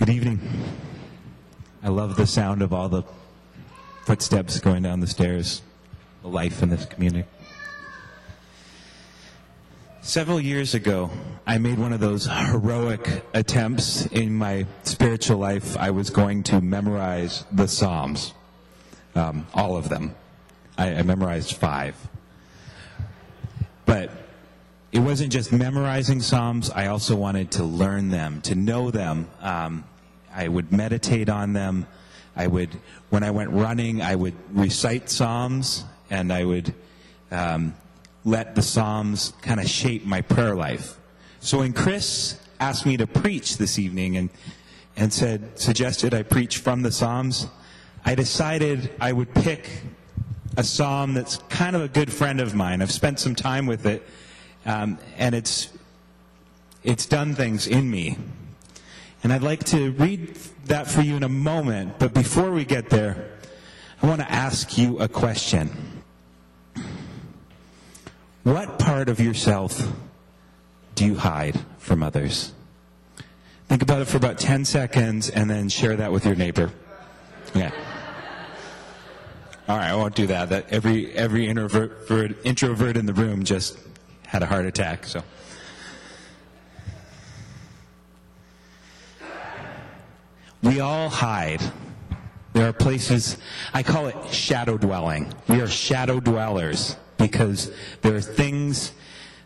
Good evening. I love the sound of all the footsteps going down the stairs, the life in this community. Several years ago, I made one of those heroic attempts in my spiritual life. I was going to memorize the Psalms, um, all of them. I, I memorized five. But it wasn't just memorizing Psalms, I also wanted to learn them, to know them. Um, I would meditate on them. I would, when I went running, I would recite Psalms and I would um, let the Psalms kind of shape my prayer life. So when Chris asked me to preach this evening and, and said, suggested I preach from the Psalms, I decided I would pick a psalm that's kind of a good friend of mine. I've spent some time with it, um, and it's it's done things in me. And I'd like to read that for you in a moment, but before we get there, I want to ask you a question. What part of yourself do you hide from others? Think about it for about 10 seconds and then share that with your neighbor. Yeah. All right, I won't do that. That every every introvert introvert in the room just had a heart attack. So. We all hide. There are places, I call it shadow dwelling. We are shadow dwellers because there are things,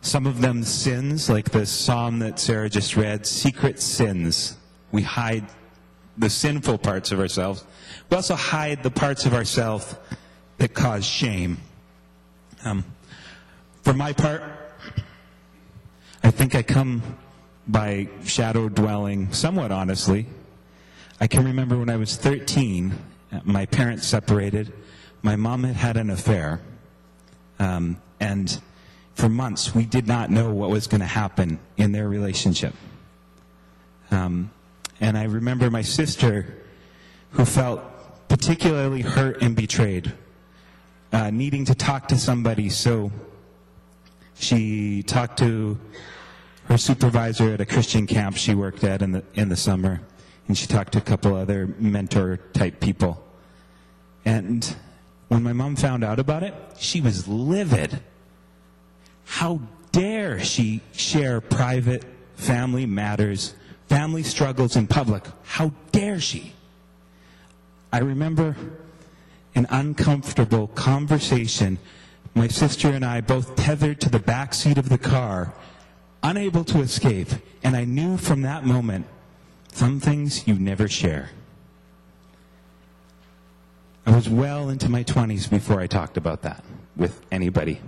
some of them sins, like the psalm that Sarah just read, secret sins. We hide the sinful parts of ourselves. We also hide the parts of ourselves that cause shame. Um, for my part, I think I come by shadow dwelling somewhat honestly. I can remember when I was 13, my parents separated. My mom had had an affair. Um, and for months, we did not know what was going to happen in their relationship. Um, and I remember my sister, who felt particularly hurt and betrayed, uh, needing to talk to somebody. So she talked to her supervisor at a Christian camp she worked at in the in the summer, and she talked to a couple other mentor type people. And when my mom found out about it, she was livid. How dare she share private family matters, family struggles in public? How dare she? I remember an uncomfortable conversation. My sister and I both tethered to the back seat of the car, unable to escape. And I knew from that moment some things you never share. I was well into my 20s before I talked about that with anybody.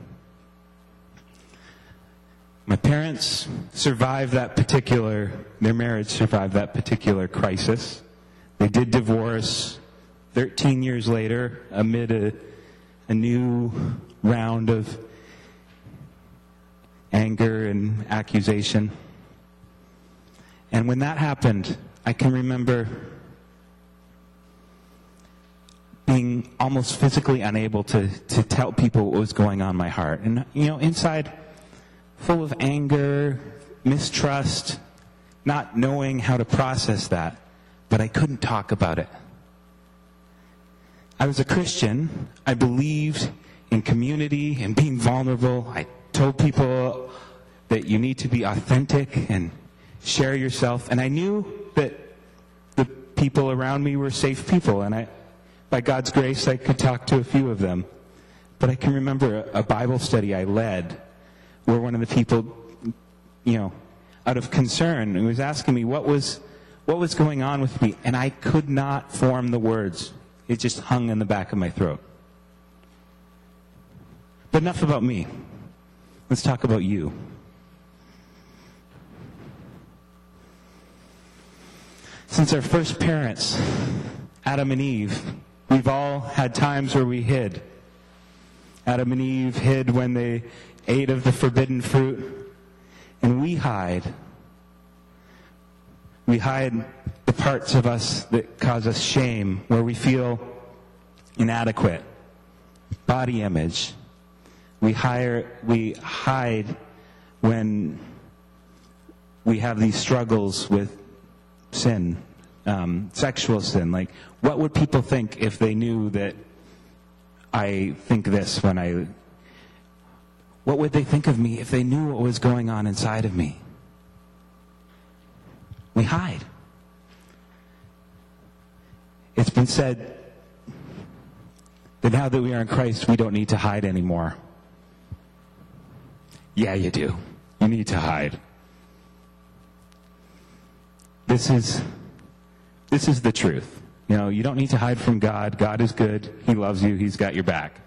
My parents survived that particular, their marriage survived that particular crisis. They did divorce 13 years later amid a, a new round of anger and accusation. And when that happened, I can remember being almost physically unable to, to tell people what was going on in my heart. And, you know, inside, full of anger, mistrust, not knowing how to process that, but I couldn't talk about it. I was a Christian. I believed in community and being vulnerable. I told people that you need to be authentic and share yourself. And I knew that the people around me were safe people. And I, by God's grace, I could talk to a few of them. But I can remember a Bible study I led where one of the people, you know, out of concern, was asking me what was, what was going on with me. And I could not form the words. It just hung in the back of my throat. But enough about me. Let's talk about you. Since our first parents, Adam and Eve, we've all had times where we hid. Adam and Eve hid when they ate of the forbidden fruit, and we hide. We hide the parts of us that cause us shame, where we feel inadequate, body image. We, hire, we hide when we have these struggles with sin um, sexual sin. Like, what would people think if they knew that I think this when I. What would they think of me if they knew what was going on inside of me? We hide. It's been said that now that we are in Christ, we don't need to hide anymore. Yeah, you do. You need to hide. This is this is the truth. You know, you don't need to hide from God. God is good. He loves you. He's got your back.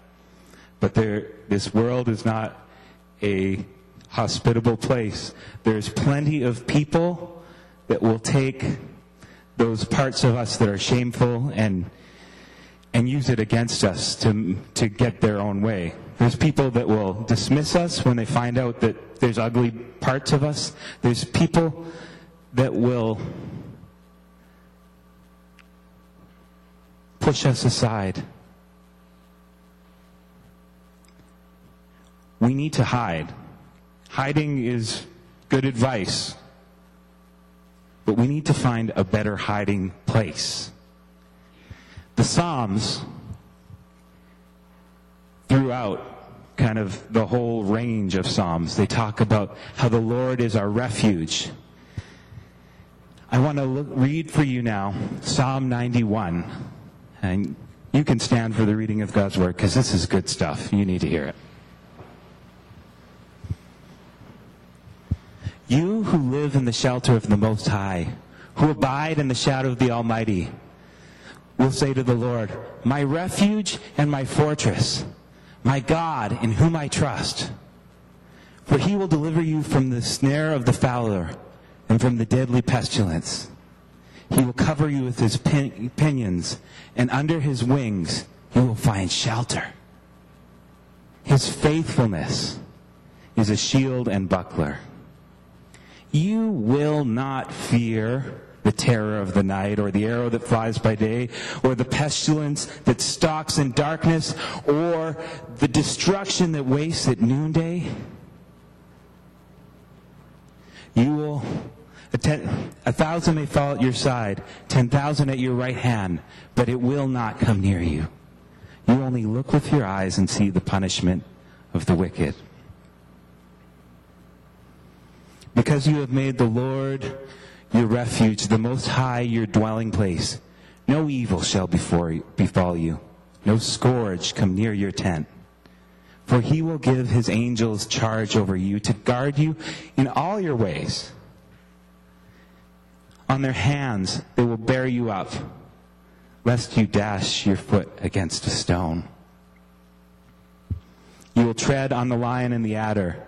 But there, this world is not a hospitable place. There's plenty of people that will take those parts of us that are shameful and and use it against us to to get their own way. There's people that will dismiss us when they find out that there's ugly parts of us. There's people that will push us aside. We need to hide. Hiding is good advice, but we need to find a better hiding place. The Psalms, throughout kind of the whole range of Psalms, they talk about how the Lord is our refuge. I want to look, read for you now Psalm 91. And you can stand for the reading of God's Word because this is good stuff. You need to hear it. You who live in the shelter of the Most High, who abide in the shadow of the Almighty, will say to the Lord, My refuge and my fortress, my God in whom I trust. For he will deliver you from the snare of the fowler and from the deadly pestilence. He will cover you with his pinions, and under his wings you will find shelter. His faithfulness is a shield and buckler. You will not fear the terror of the night, or the arrow that flies by day, or the pestilence that stalks in darkness, or the destruction that wastes at noonday. You will a, ten, a thousand may fall at your side, ten thousand at your right hand, but it will not come near you. You only look with your eyes and see the punishment of the wicked. Because you have made the Lord your refuge, the Most High your dwelling place, no evil shall befall you, no scourge come near your tent. For he will give his angels charge over you to guard you in all your ways. On their hands they will bear you up, lest you dash your foot against a stone. You will tread on the lion and the adder,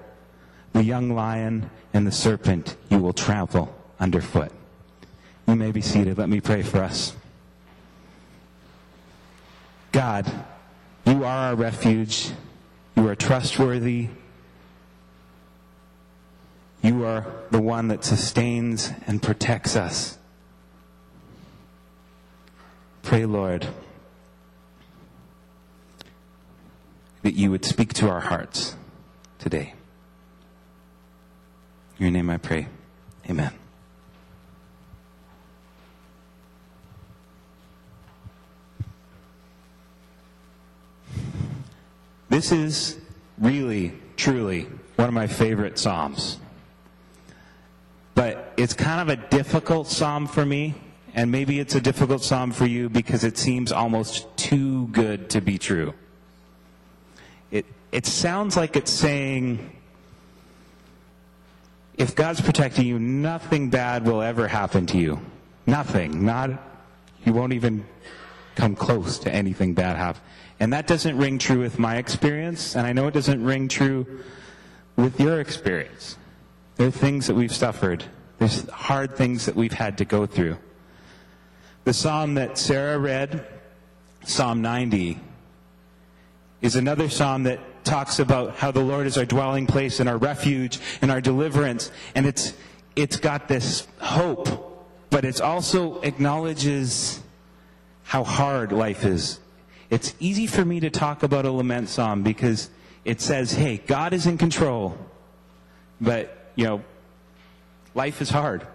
the young lion and the serpent you will trample underfoot. You may be seated. Let me pray for us. God, you are our refuge. You are trustworthy. You are the one that sustains and protects us. Pray, Lord, that you would speak to our hearts today. In your name I pray. Amen. This is really, truly one of my favorite Psalms but it's kind of a difficult psalm for me. And maybe it's a difficult psalm for you because it seems almost too good to be true. It, it sounds like it's saying, if God's protecting you, nothing bad will ever happen to you. Nothing. Not, you won't even come close to anything bad happen. And that doesn't ring true with my experience, and I know it doesn't ring true with your experience. There are things that we've suffered. There's hard things that we've had to go through. The psalm that Sarah read, Psalm 90, is another psalm that talks about how the Lord is our dwelling place and our refuge and our deliverance. And it's, it's got this hope, but it also acknowledges how hard life is. It's easy for me to talk about a lament psalm because it says, hey, God is in control, but you know, life is hard.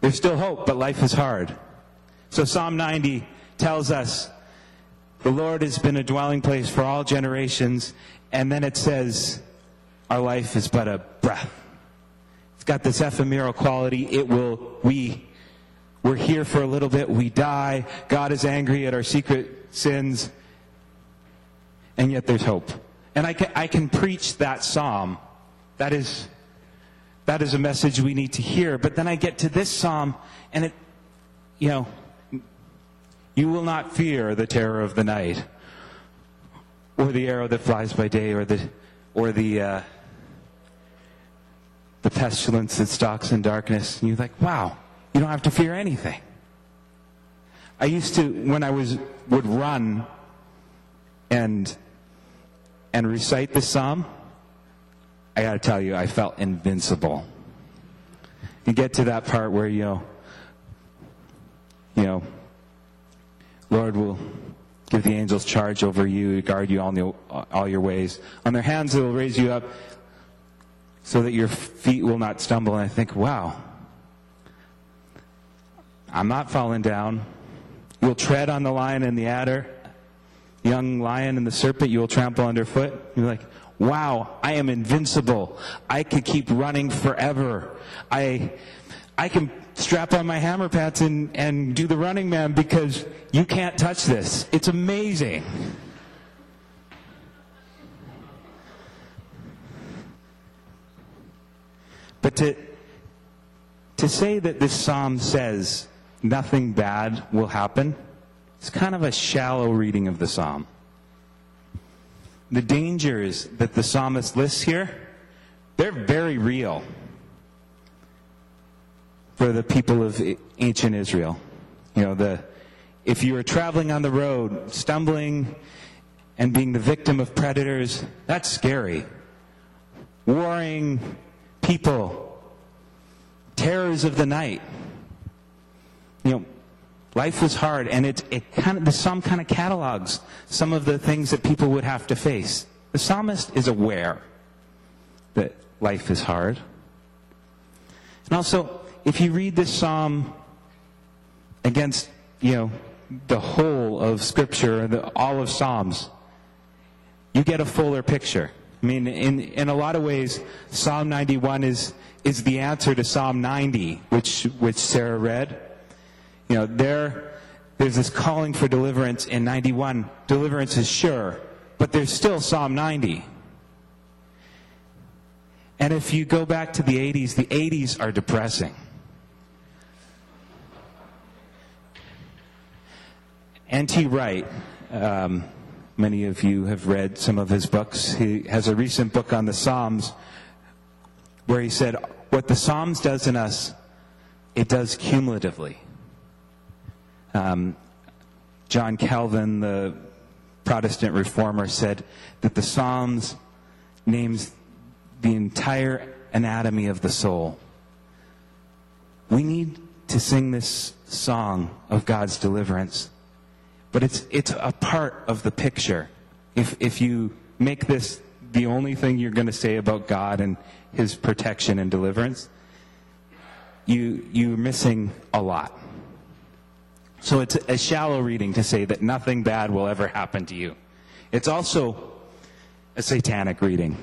There's still hope, but life is hard. So Psalm 90 tells us the Lord has been a dwelling place for all generations, and then it says our life is but a breath. It's got this ephemeral quality. It will, we, we're here for a little bit, we die, God is angry at our secret sins, and yet there's hope. And I can, I can preach that psalm. That is, that is a message we need to hear. But then I get to this psalm, and it, you know, you will not fear the terror of the night, or the arrow that flies by day, or the, or the, uh, the pestilence that stalks in darkness. And you're like, wow, you don't have to fear anything. I used to, when I was, would run and, and recite the psalm, I gotta tell you, I felt invincible. You get to that part where, you know, you know, Lord will give the angels charge over you, guard you all, all your ways. On their hands, they will raise you up so that your feet will not stumble. And I think, wow, I'm not falling down. You'll tread on the lion and the adder, young lion and the serpent you will trample underfoot. You're like, wow, I am invincible. I could keep running forever. I, I can strap on my hammer pants and, and do the running man because you can't touch this. It's amazing. But to, to say that this psalm says nothing bad will happen, it's kind of a shallow reading of the psalm. The dangers that the psalmist lists here, they're very real for the people of ancient Israel. You know, the, if you were traveling on the road, stumbling and being the victim of predators, that's scary. Warring people, terrors of the night. You know, life was hard, and it, it kind of, the psalm kind of catalogs some of the things that people would have to face. The psalmist is aware that life is hard. And also, if you read this psalm against, you know, the whole of Scripture, the, all of Psalms, you get a fuller picture. I mean, in, in a lot of ways, Psalm 91 is, is the answer to Psalm 90, which, which Sarah read. You know, there, there's this calling for deliverance in 91. Deliverance is sure, but there's still Psalm 90. And if you go back to the 80s, the 80s are depressing. N.T. Wright, um, Many of you have read some of his books. He has a recent book on the Psalms where he said, What the Psalms does in us, it does cumulatively. Um, John Calvin, the Protestant reformer, said that the Psalms names the entire anatomy of the soul. We need to sing this song of God's deliverance but it's, it's a part of the picture. If, if you make this the only thing you're going to say about God and his protection and deliverance, you, you're missing a lot. So it's a shallow reading to say that nothing bad will ever happen to you. It's also a satanic reading.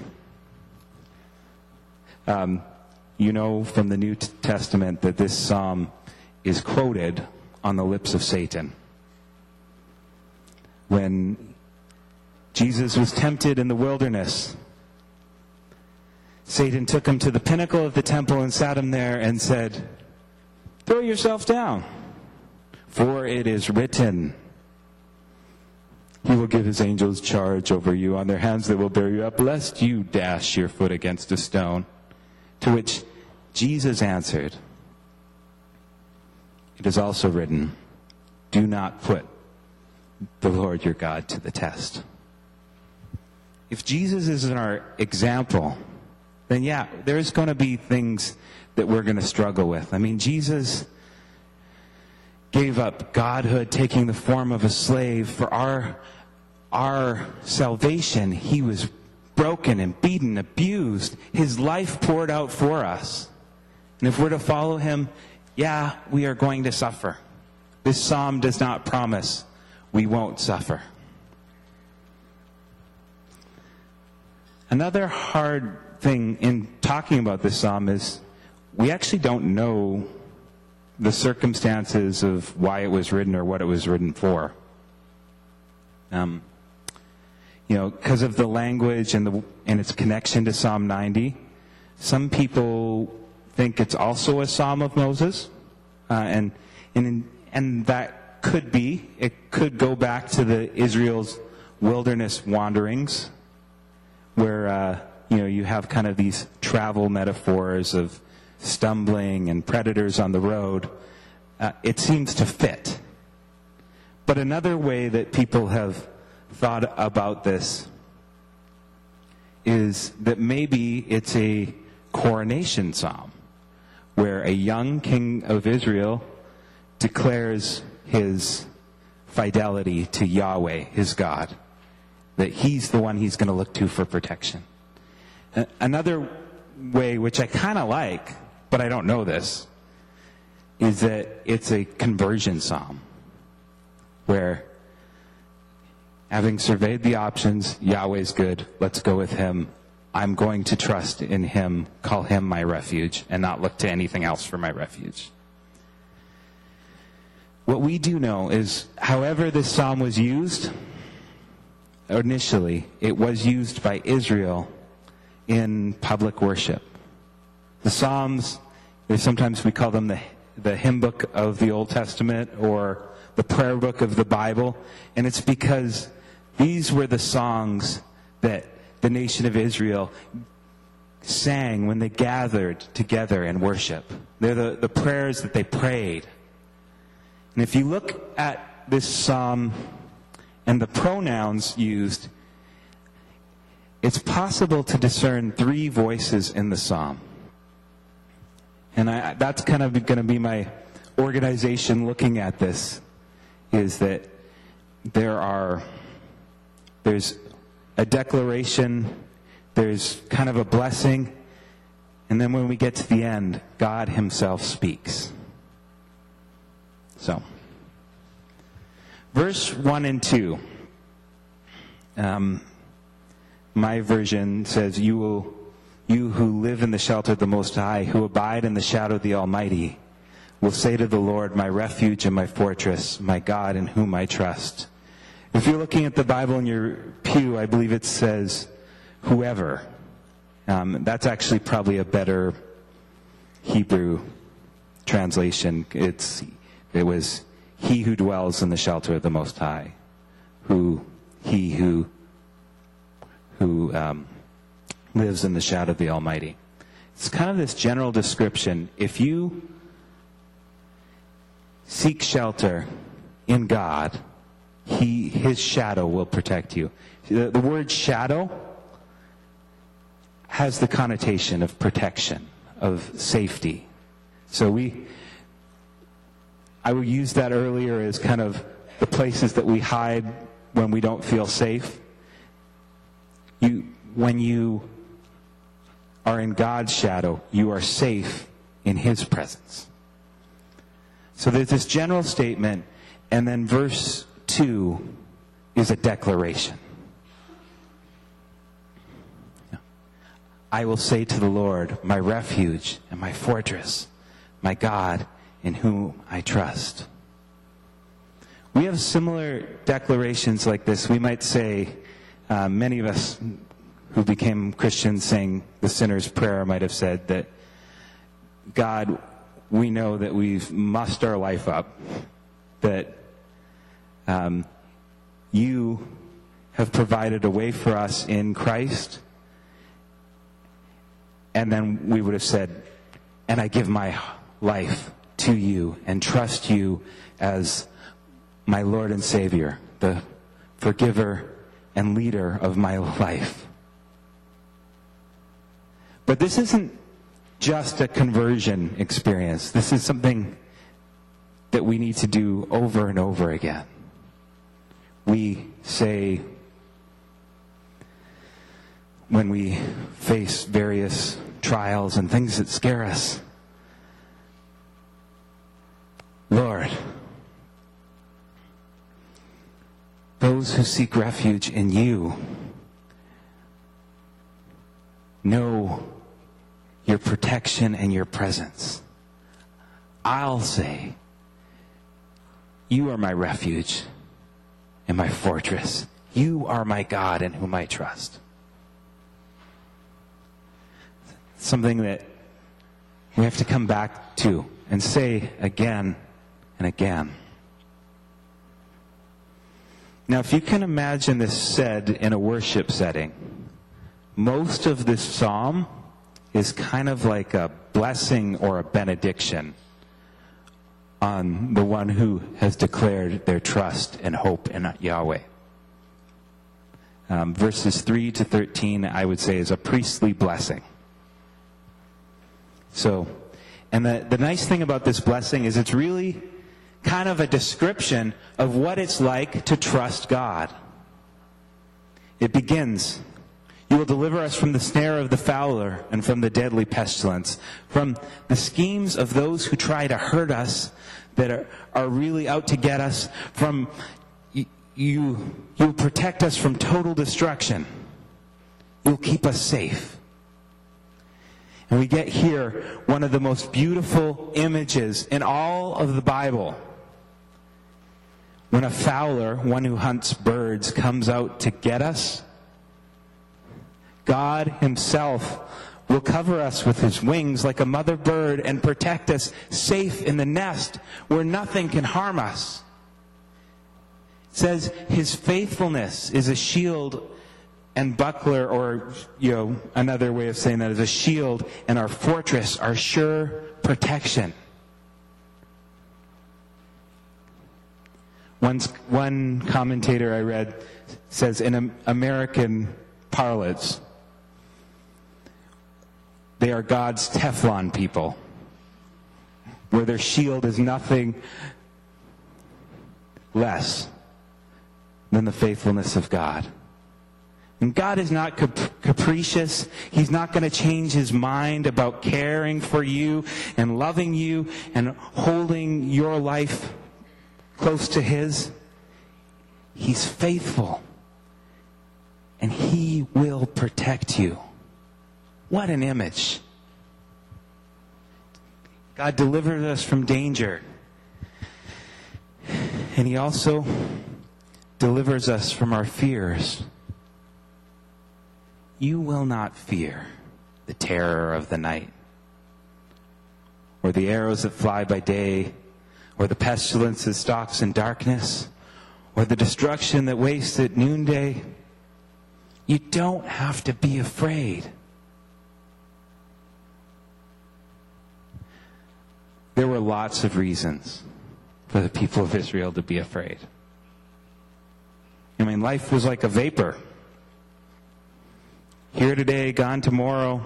Um, you know from the New Testament that this psalm is quoted on the lips of Satan when Jesus was tempted in the wilderness. Satan took him to the pinnacle of the temple and sat him there and said, Throw yourself down, for it is written, He will give His angels charge over you on their hands that will bear you up, lest you dash your foot against a stone. To which Jesus answered, It is also written, Do not put the Lord your God to the test. If Jesus is our example, then yeah, there's going to be things that we're going to struggle with. I mean, Jesus gave up godhood, taking the form of a slave for our, our salvation. He was broken and beaten, abused. His life poured out for us. And if we're to follow him, yeah, we are going to suffer. This psalm does not promise we won't suffer. Another hard thing in talking about this psalm is we actually don't know the circumstances of why it was written or what it was written for. Um, you know, because of the language and the and its connection to Psalm 90, some people think it's also a Psalm of Moses, uh, and and and that could be. It could go back to the Israel's wilderness wanderings, where uh, you know you have kind of these travel metaphors of stumbling and predators on the road. Uh, it seems to fit. But another way that people have thought about this is that maybe it's a coronation psalm where a young king of Israel declares his fidelity to Yahweh, his God, that he's the one he's going to look to for protection. Another way, which I kind of like, but I don't know this, is that it's a conversion psalm where having surveyed the options, Yahweh's good, let's go with him. I'm going to trust in him, call him my refuge, and not look to anything else for my refuge. What we do know is, however this psalm was used, initially, it was used by Israel in public worship. The Psalms, sometimes we call them the, the hymn book of the Old Testament or the prayer book of the Bible, and it's because these were the songs that the nation of Israel sang when they gathered together in worship. They're the, the prayers that they prayed. And if you look at this psalm and the pronouns used, it's possible to discern three voices in the psalm. And I, that's kind of going to be my organization looking at this is that there are there's a declaration, there's kind of a blessing, and then when we get to the end, God Himself speaks. So, verse 1 and 2. Um, my version says, You will, you who live in the shelter of the Most High, who abide in the shadow of the Almighty, will say to the Lord, My refuge and my fortress, my God in whom I trust. If you're looking at the Bible in your pew, I believe it says, whoever. Um, that's actually probably a better Hebrew translation. It's, it was, he who dwells in the shelter of the Most High. Who, he who, who um, lives in the shadow of the Almighty. It's kind of this general description. If you seek shelter in God, he, his shadow will protect you. The, the word shadow has the connotation of protection, of safety. So we, I would use that earlier as kind of the places that we hide when we don't feel safe. You, when you are in God's shadow, you are safe in His presence. So there's this general statement, and then verse 2 is a declaration. I will say to the Lord, my refuge and my fortress, my God in whom I trust. We have similar declarations like this. We might say, uh, many of us who became Christians saying the sinner's prayer might have said that God, we know that we've mussed our life up, that um, you have provided a way for us in Christ. And then we would have said, and I give my life to you and trust you as my Lord and Savior, the forgiver and leader of my life. But this isn't just a conversion experience. This is something that we need to do over and over again we say when we face various trials and things that scare us, Lord. Those who seek refuge in you know your protection and your presence. I'll say, You are my refuge and my fortress. You are my God in whom I trust. Something that we have to come back to and say again and again. Now, if you can imagine this said in a worship setting, most of this psalm is kind of like a blessing or a benediction on the one who has declared their trust and hope in Yahweh. Um, verses 3 to 13, I would say, is a priestly blessing. So, and the, the nice thing about this blessing is it's really kind of a description of what it's like to trust God. It begins, You will deliver us from the snare of the fowler and from the deadly pestilence, from the schemes of those who try to hurt us, that are, are really out to get us, from you, you, you'll protect us from total destruction. You'll keep us safe. And we get here one of the most beautiful images in all of the Bible. When a fowler, one who hunts birds, comes out to get us, God Himself will cover us with His wings like a mother bird and protect us safe in the nest where nothing can harm us. It says His faithfulness is a shield and buckler, or, you know, another way of saying that is a shield and our fortress, our sure protection. One, one commentator I read says in American parlance, they are God's Teflon people, where their shield is nothing less than the faithfulness of God. And God is not cap- capricious. He's not going to change his mind about caring for you and loving you and holding your life close to his. He's faithful. And he will protect you. What an image. God delivered us from danger. And he also delivers us from our fears. You will not fear the terror of the night, or the arrows that fly by day, or the pestilence that stalks in darkness, or the destruction that wastes at noonday. You don't have to be afraid. There were lots of reasons for the people of Israel to be afraid. I mean, life was like a vapor. Here today, gone tomorrow,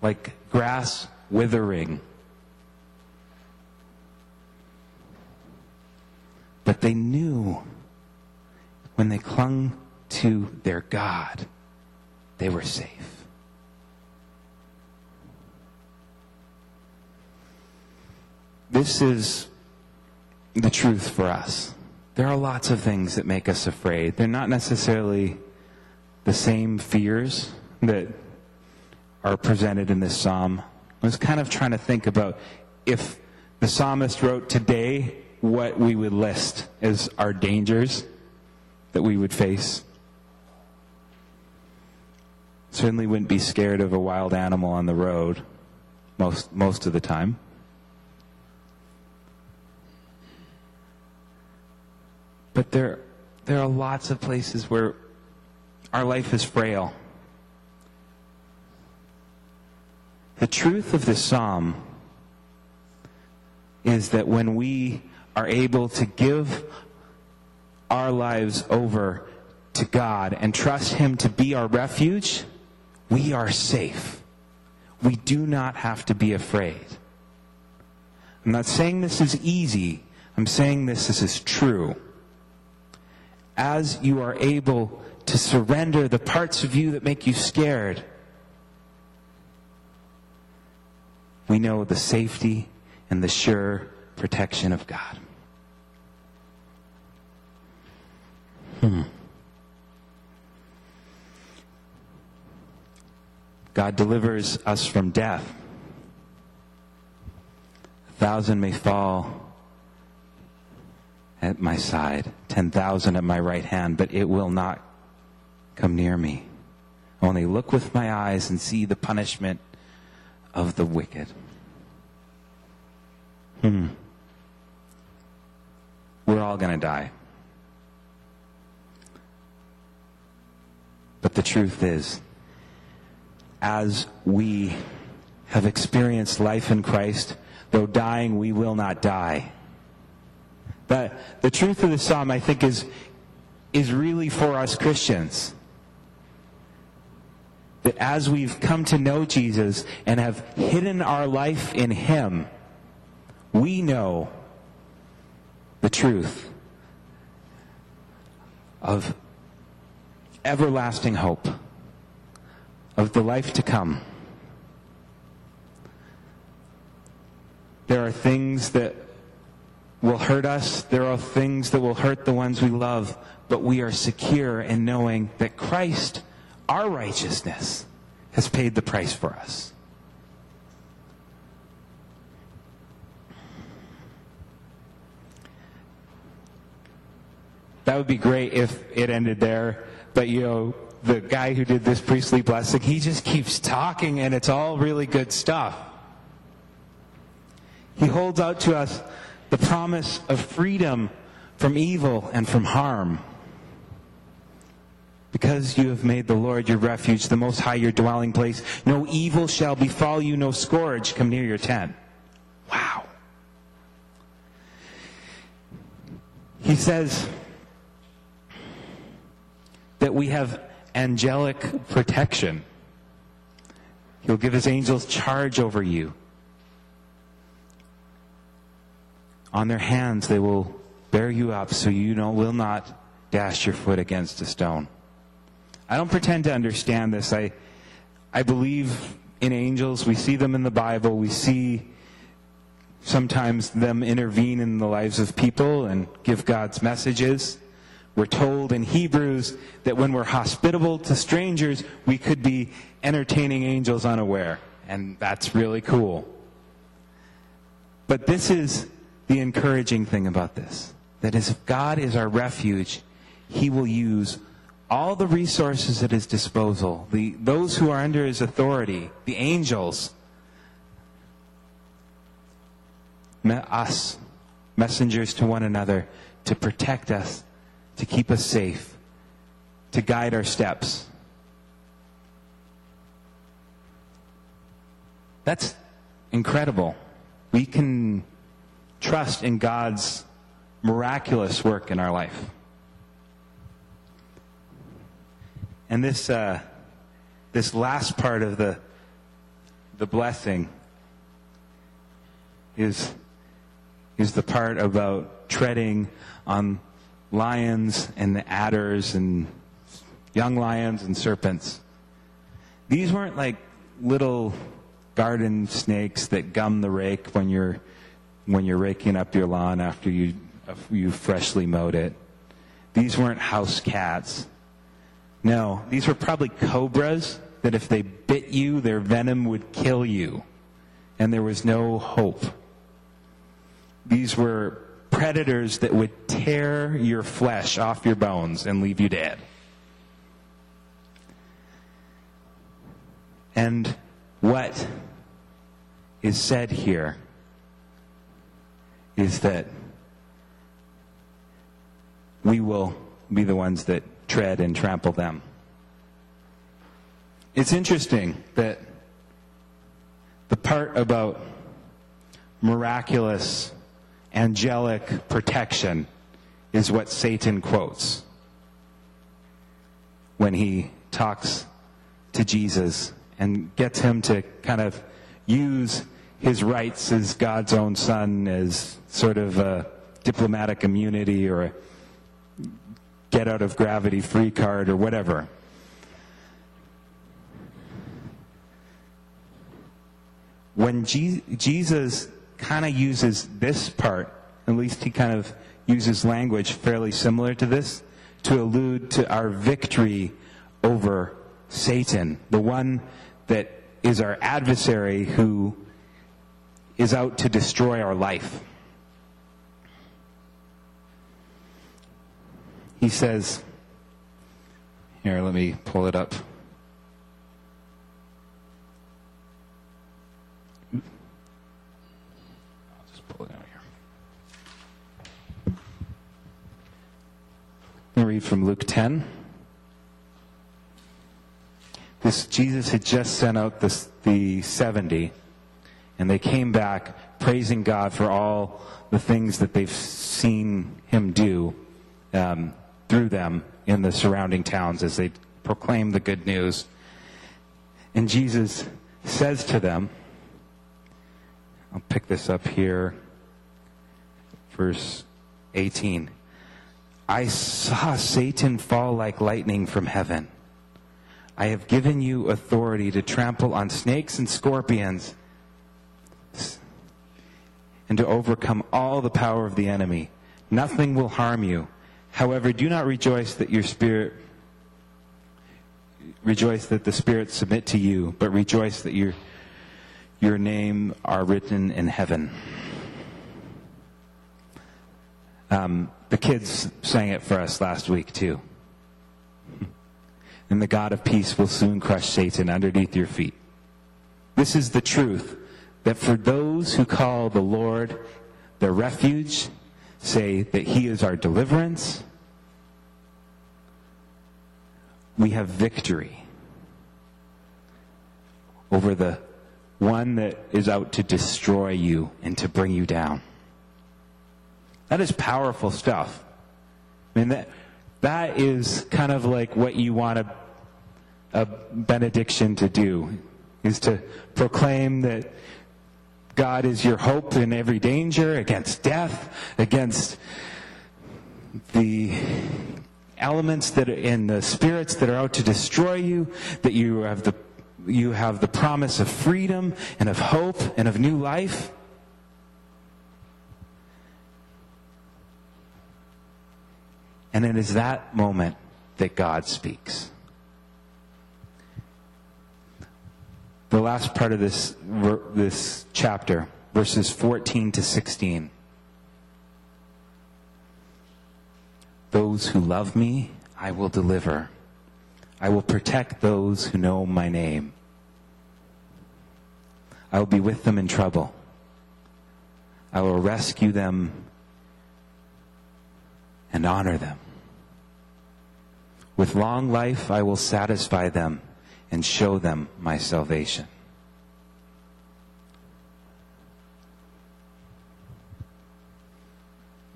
like grass withering. But they knew when they clung to their God, they were safe. This is the truth for us. There are lots of things that make us afraid. They're not necessarily the same fears that are presented in this psalm. I was kind of trying to think about if the psalmist wrote today what we would list as our dangers that we would face. Certainly wouldn't be scared of a wild animal on the road most most of the time. But there there are lots of places where our life is frail. The truth of this psalm is that when we are able to give our lives over to God and trust Him to be our refuge, we are safe. We do not have to be afraid. I'm not saying this is easy. I'm saying this is true. As you are able to surrender the parts of you that make you scared. We know the safety and the sure protection of God. Hmm. God delivers us from death. A thousand may fall at my side, ten thousand at my right hand, but it will not come near me. Only look with my eyes and see the punishment of the wicked. Hmm. We're all going to die. But the truth is, as we have experienced life in Christ, though dying, we will not die. The, the truth of the psalm, I think, is, is really for us Christians. That as we've come to know Jesus and have hidden our life in Him, we know the truth of everlasting hope, of the life to come. There are things that will hurt us. There are things that will hurt the ones we love, but we are secure in knowing that Christ, our righteousness, has paid the price for us. That would be great if it ended there, but you know, the guy who did this priestly blessing, he just keeps talking and it's all really good stuff. He holds out to us the promise of freedom from evil and from harm. Because you have made the Lord your refuge, the Most High your dwelling place, no evil shall befall you, no scourge come near your tent. Wow. He says that we have angelic protection. He'll give his angels charge over you. On their hands they will bear you up so you will not dash your foot against a stone. I don't pretend to understand this. I, I believe in angels. We see them in the Bible. We see sometimes them intervene in the lives of people and give God's messages. We're told in Hebrews that when we're hospitable to strangers, we could be entertaining angels unaware. And that's really cool. But this is the encouraging thing about this. That is, if God is our refuge, He will use all the resources at His disposal, the, those who are under His authority, the angels, us, messengers to one another, to protect us to keep us safe, to guide our steps. That's incredible. We can trust in God's miraculous work in our life. And this, uh, this last part of the, the blessing is, is the part about treading on lions and the adders and young lions and serpents. These weren't like little garden snakes that gum the rake when you're when you're raking up your lawn after you you freshly mowed it. These weren't house cats. No, these were probably cobras that if they bit you, their venom would kill you. And there was no hope. These were predators that would tear your flesh off your bones and leave you dead. And what is said here is that we will be the ones that tread and trample them. It's interesting that the part about miraculous angelic protection is what Satan quotes when he talks to Jesus and gets him to kind of use his rights as God's own son as sort of a diplomatic immunity or a get out of gravity free card or whatever. When Je- Jesus kind of uses this part, at least he kind of uses language fairly similar to this, to allude to our victory over Satan, the one that is our adversary who is out to destroy our life. He says, here, let me pull it up. I'll just pull it out here. I'm read from Luke 10. This Jesus had just sent out this, the 70, and they came back praising God for all the things that they've seen him do um, through them in the surrounding towns as they proclaim the good news. And Jesus says to them, I'll pick this up here, verse 18. I saw Satan fall like lightning from heaven. I have given you authority to trample on snakes and scorpions and to overcome all the power of the enemy. Nothing will harm you. However, do not rejoice that your spirit rejoice that the spirits submit to you, but rejoice that your your name are written in heaven. Um, the kids sang it for us last week too. And the God of peace will soon crush Satan underneath your feet. This is the truth that for those who call the Lord their refuge, say that He is our deliverance, we have victory over the one that is out to destroy you and to bring you down. That is powerful stuff. I mean, that, that is kind of like what you want a, a benediction to do, is to proclaim that God is your hope in every danger, against death, against the elements that are in the spirits that are out to destroy you, that you have the you have the promise of freedom and of hope and of new life. And it is that moment that God speaks. The last part of this, this chapter, verses 14 to 16. Those who love me, I will deliver. I will protect those who know my name. I will be with them in trouble. I will rescue them and honor them. With long life, I will satisfy them and show them my salvation.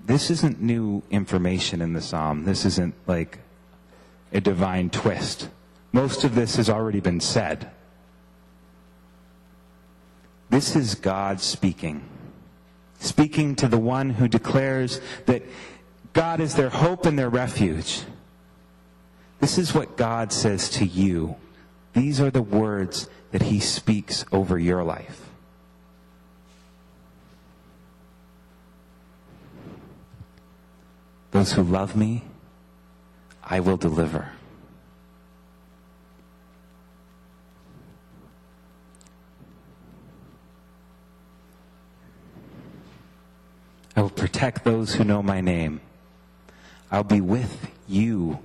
this isn't new information in the psalm. This isn't like a divine twist. Most of this has already been said. This is God speaking. Speaking to the one who declares that God is their hope and their refuge. This is what God says to you. These are the words that he speaks over your life. Those who love me, I will deliver. I will protect those who know my name. I'll be with you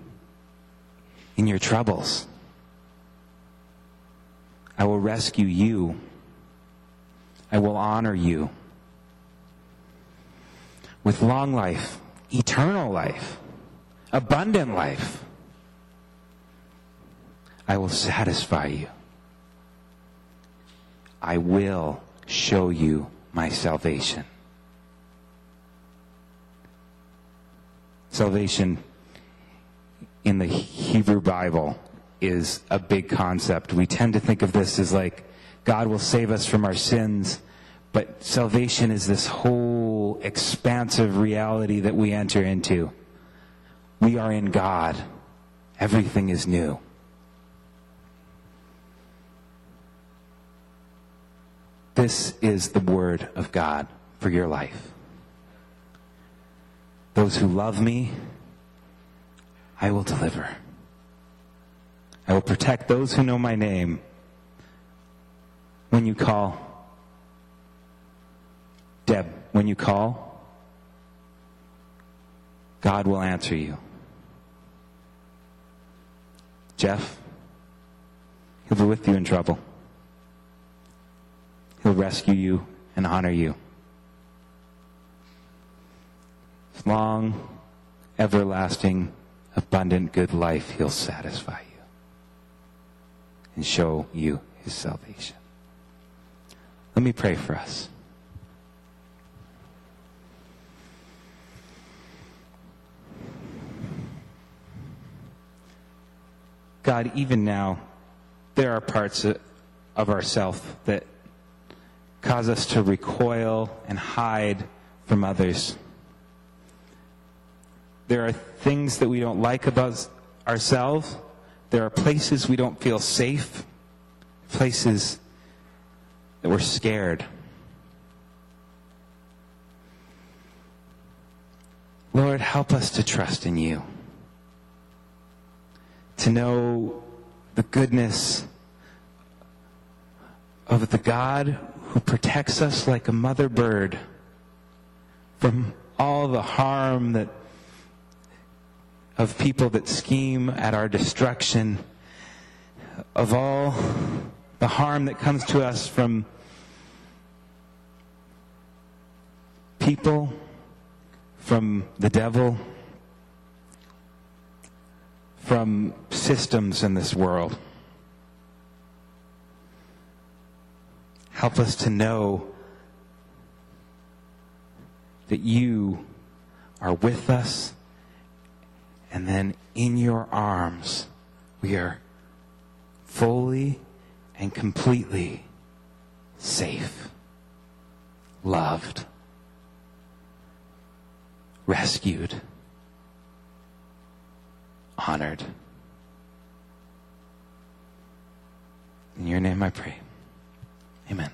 in your troubles. I will rescue you. I will honor you. With long life, eternal life, abundant life. I will satisfy you. I will show you my salvation. Salvation in the Hebrew Bible is a big concept. We tend to think of this as like God will save us from our sins but salvation is this whole expansive reality that we enter into. We are in God. Everything is new. This is the word of God for your life. Those who love me, I will deliver. I will protect those who know my name. When you call, Deb, when you call, God will answer you. Jeff, He'll be with you in trouble. He'll rescue you and honor you. Long, everlasting, abundant, good life, He'll satisfy and show you His salvation. Let me pray for us. God, even now, there are parts of ourself that cause us to recoil and hide from others. There are things that we don't like about ourselves. There are places we don't feel safe, places that we're scared. Lord, help us to trust in you to know the goodness of the God who protects us like a mother bird from all the harm that of people that scheme at our destruction, of all the harm that comes to us from people, from the devil from systems in this world. Help us to know that you are with us, and then in your arms we are fully and completely safe, loved, rescued honored. In your name I pray. Amen.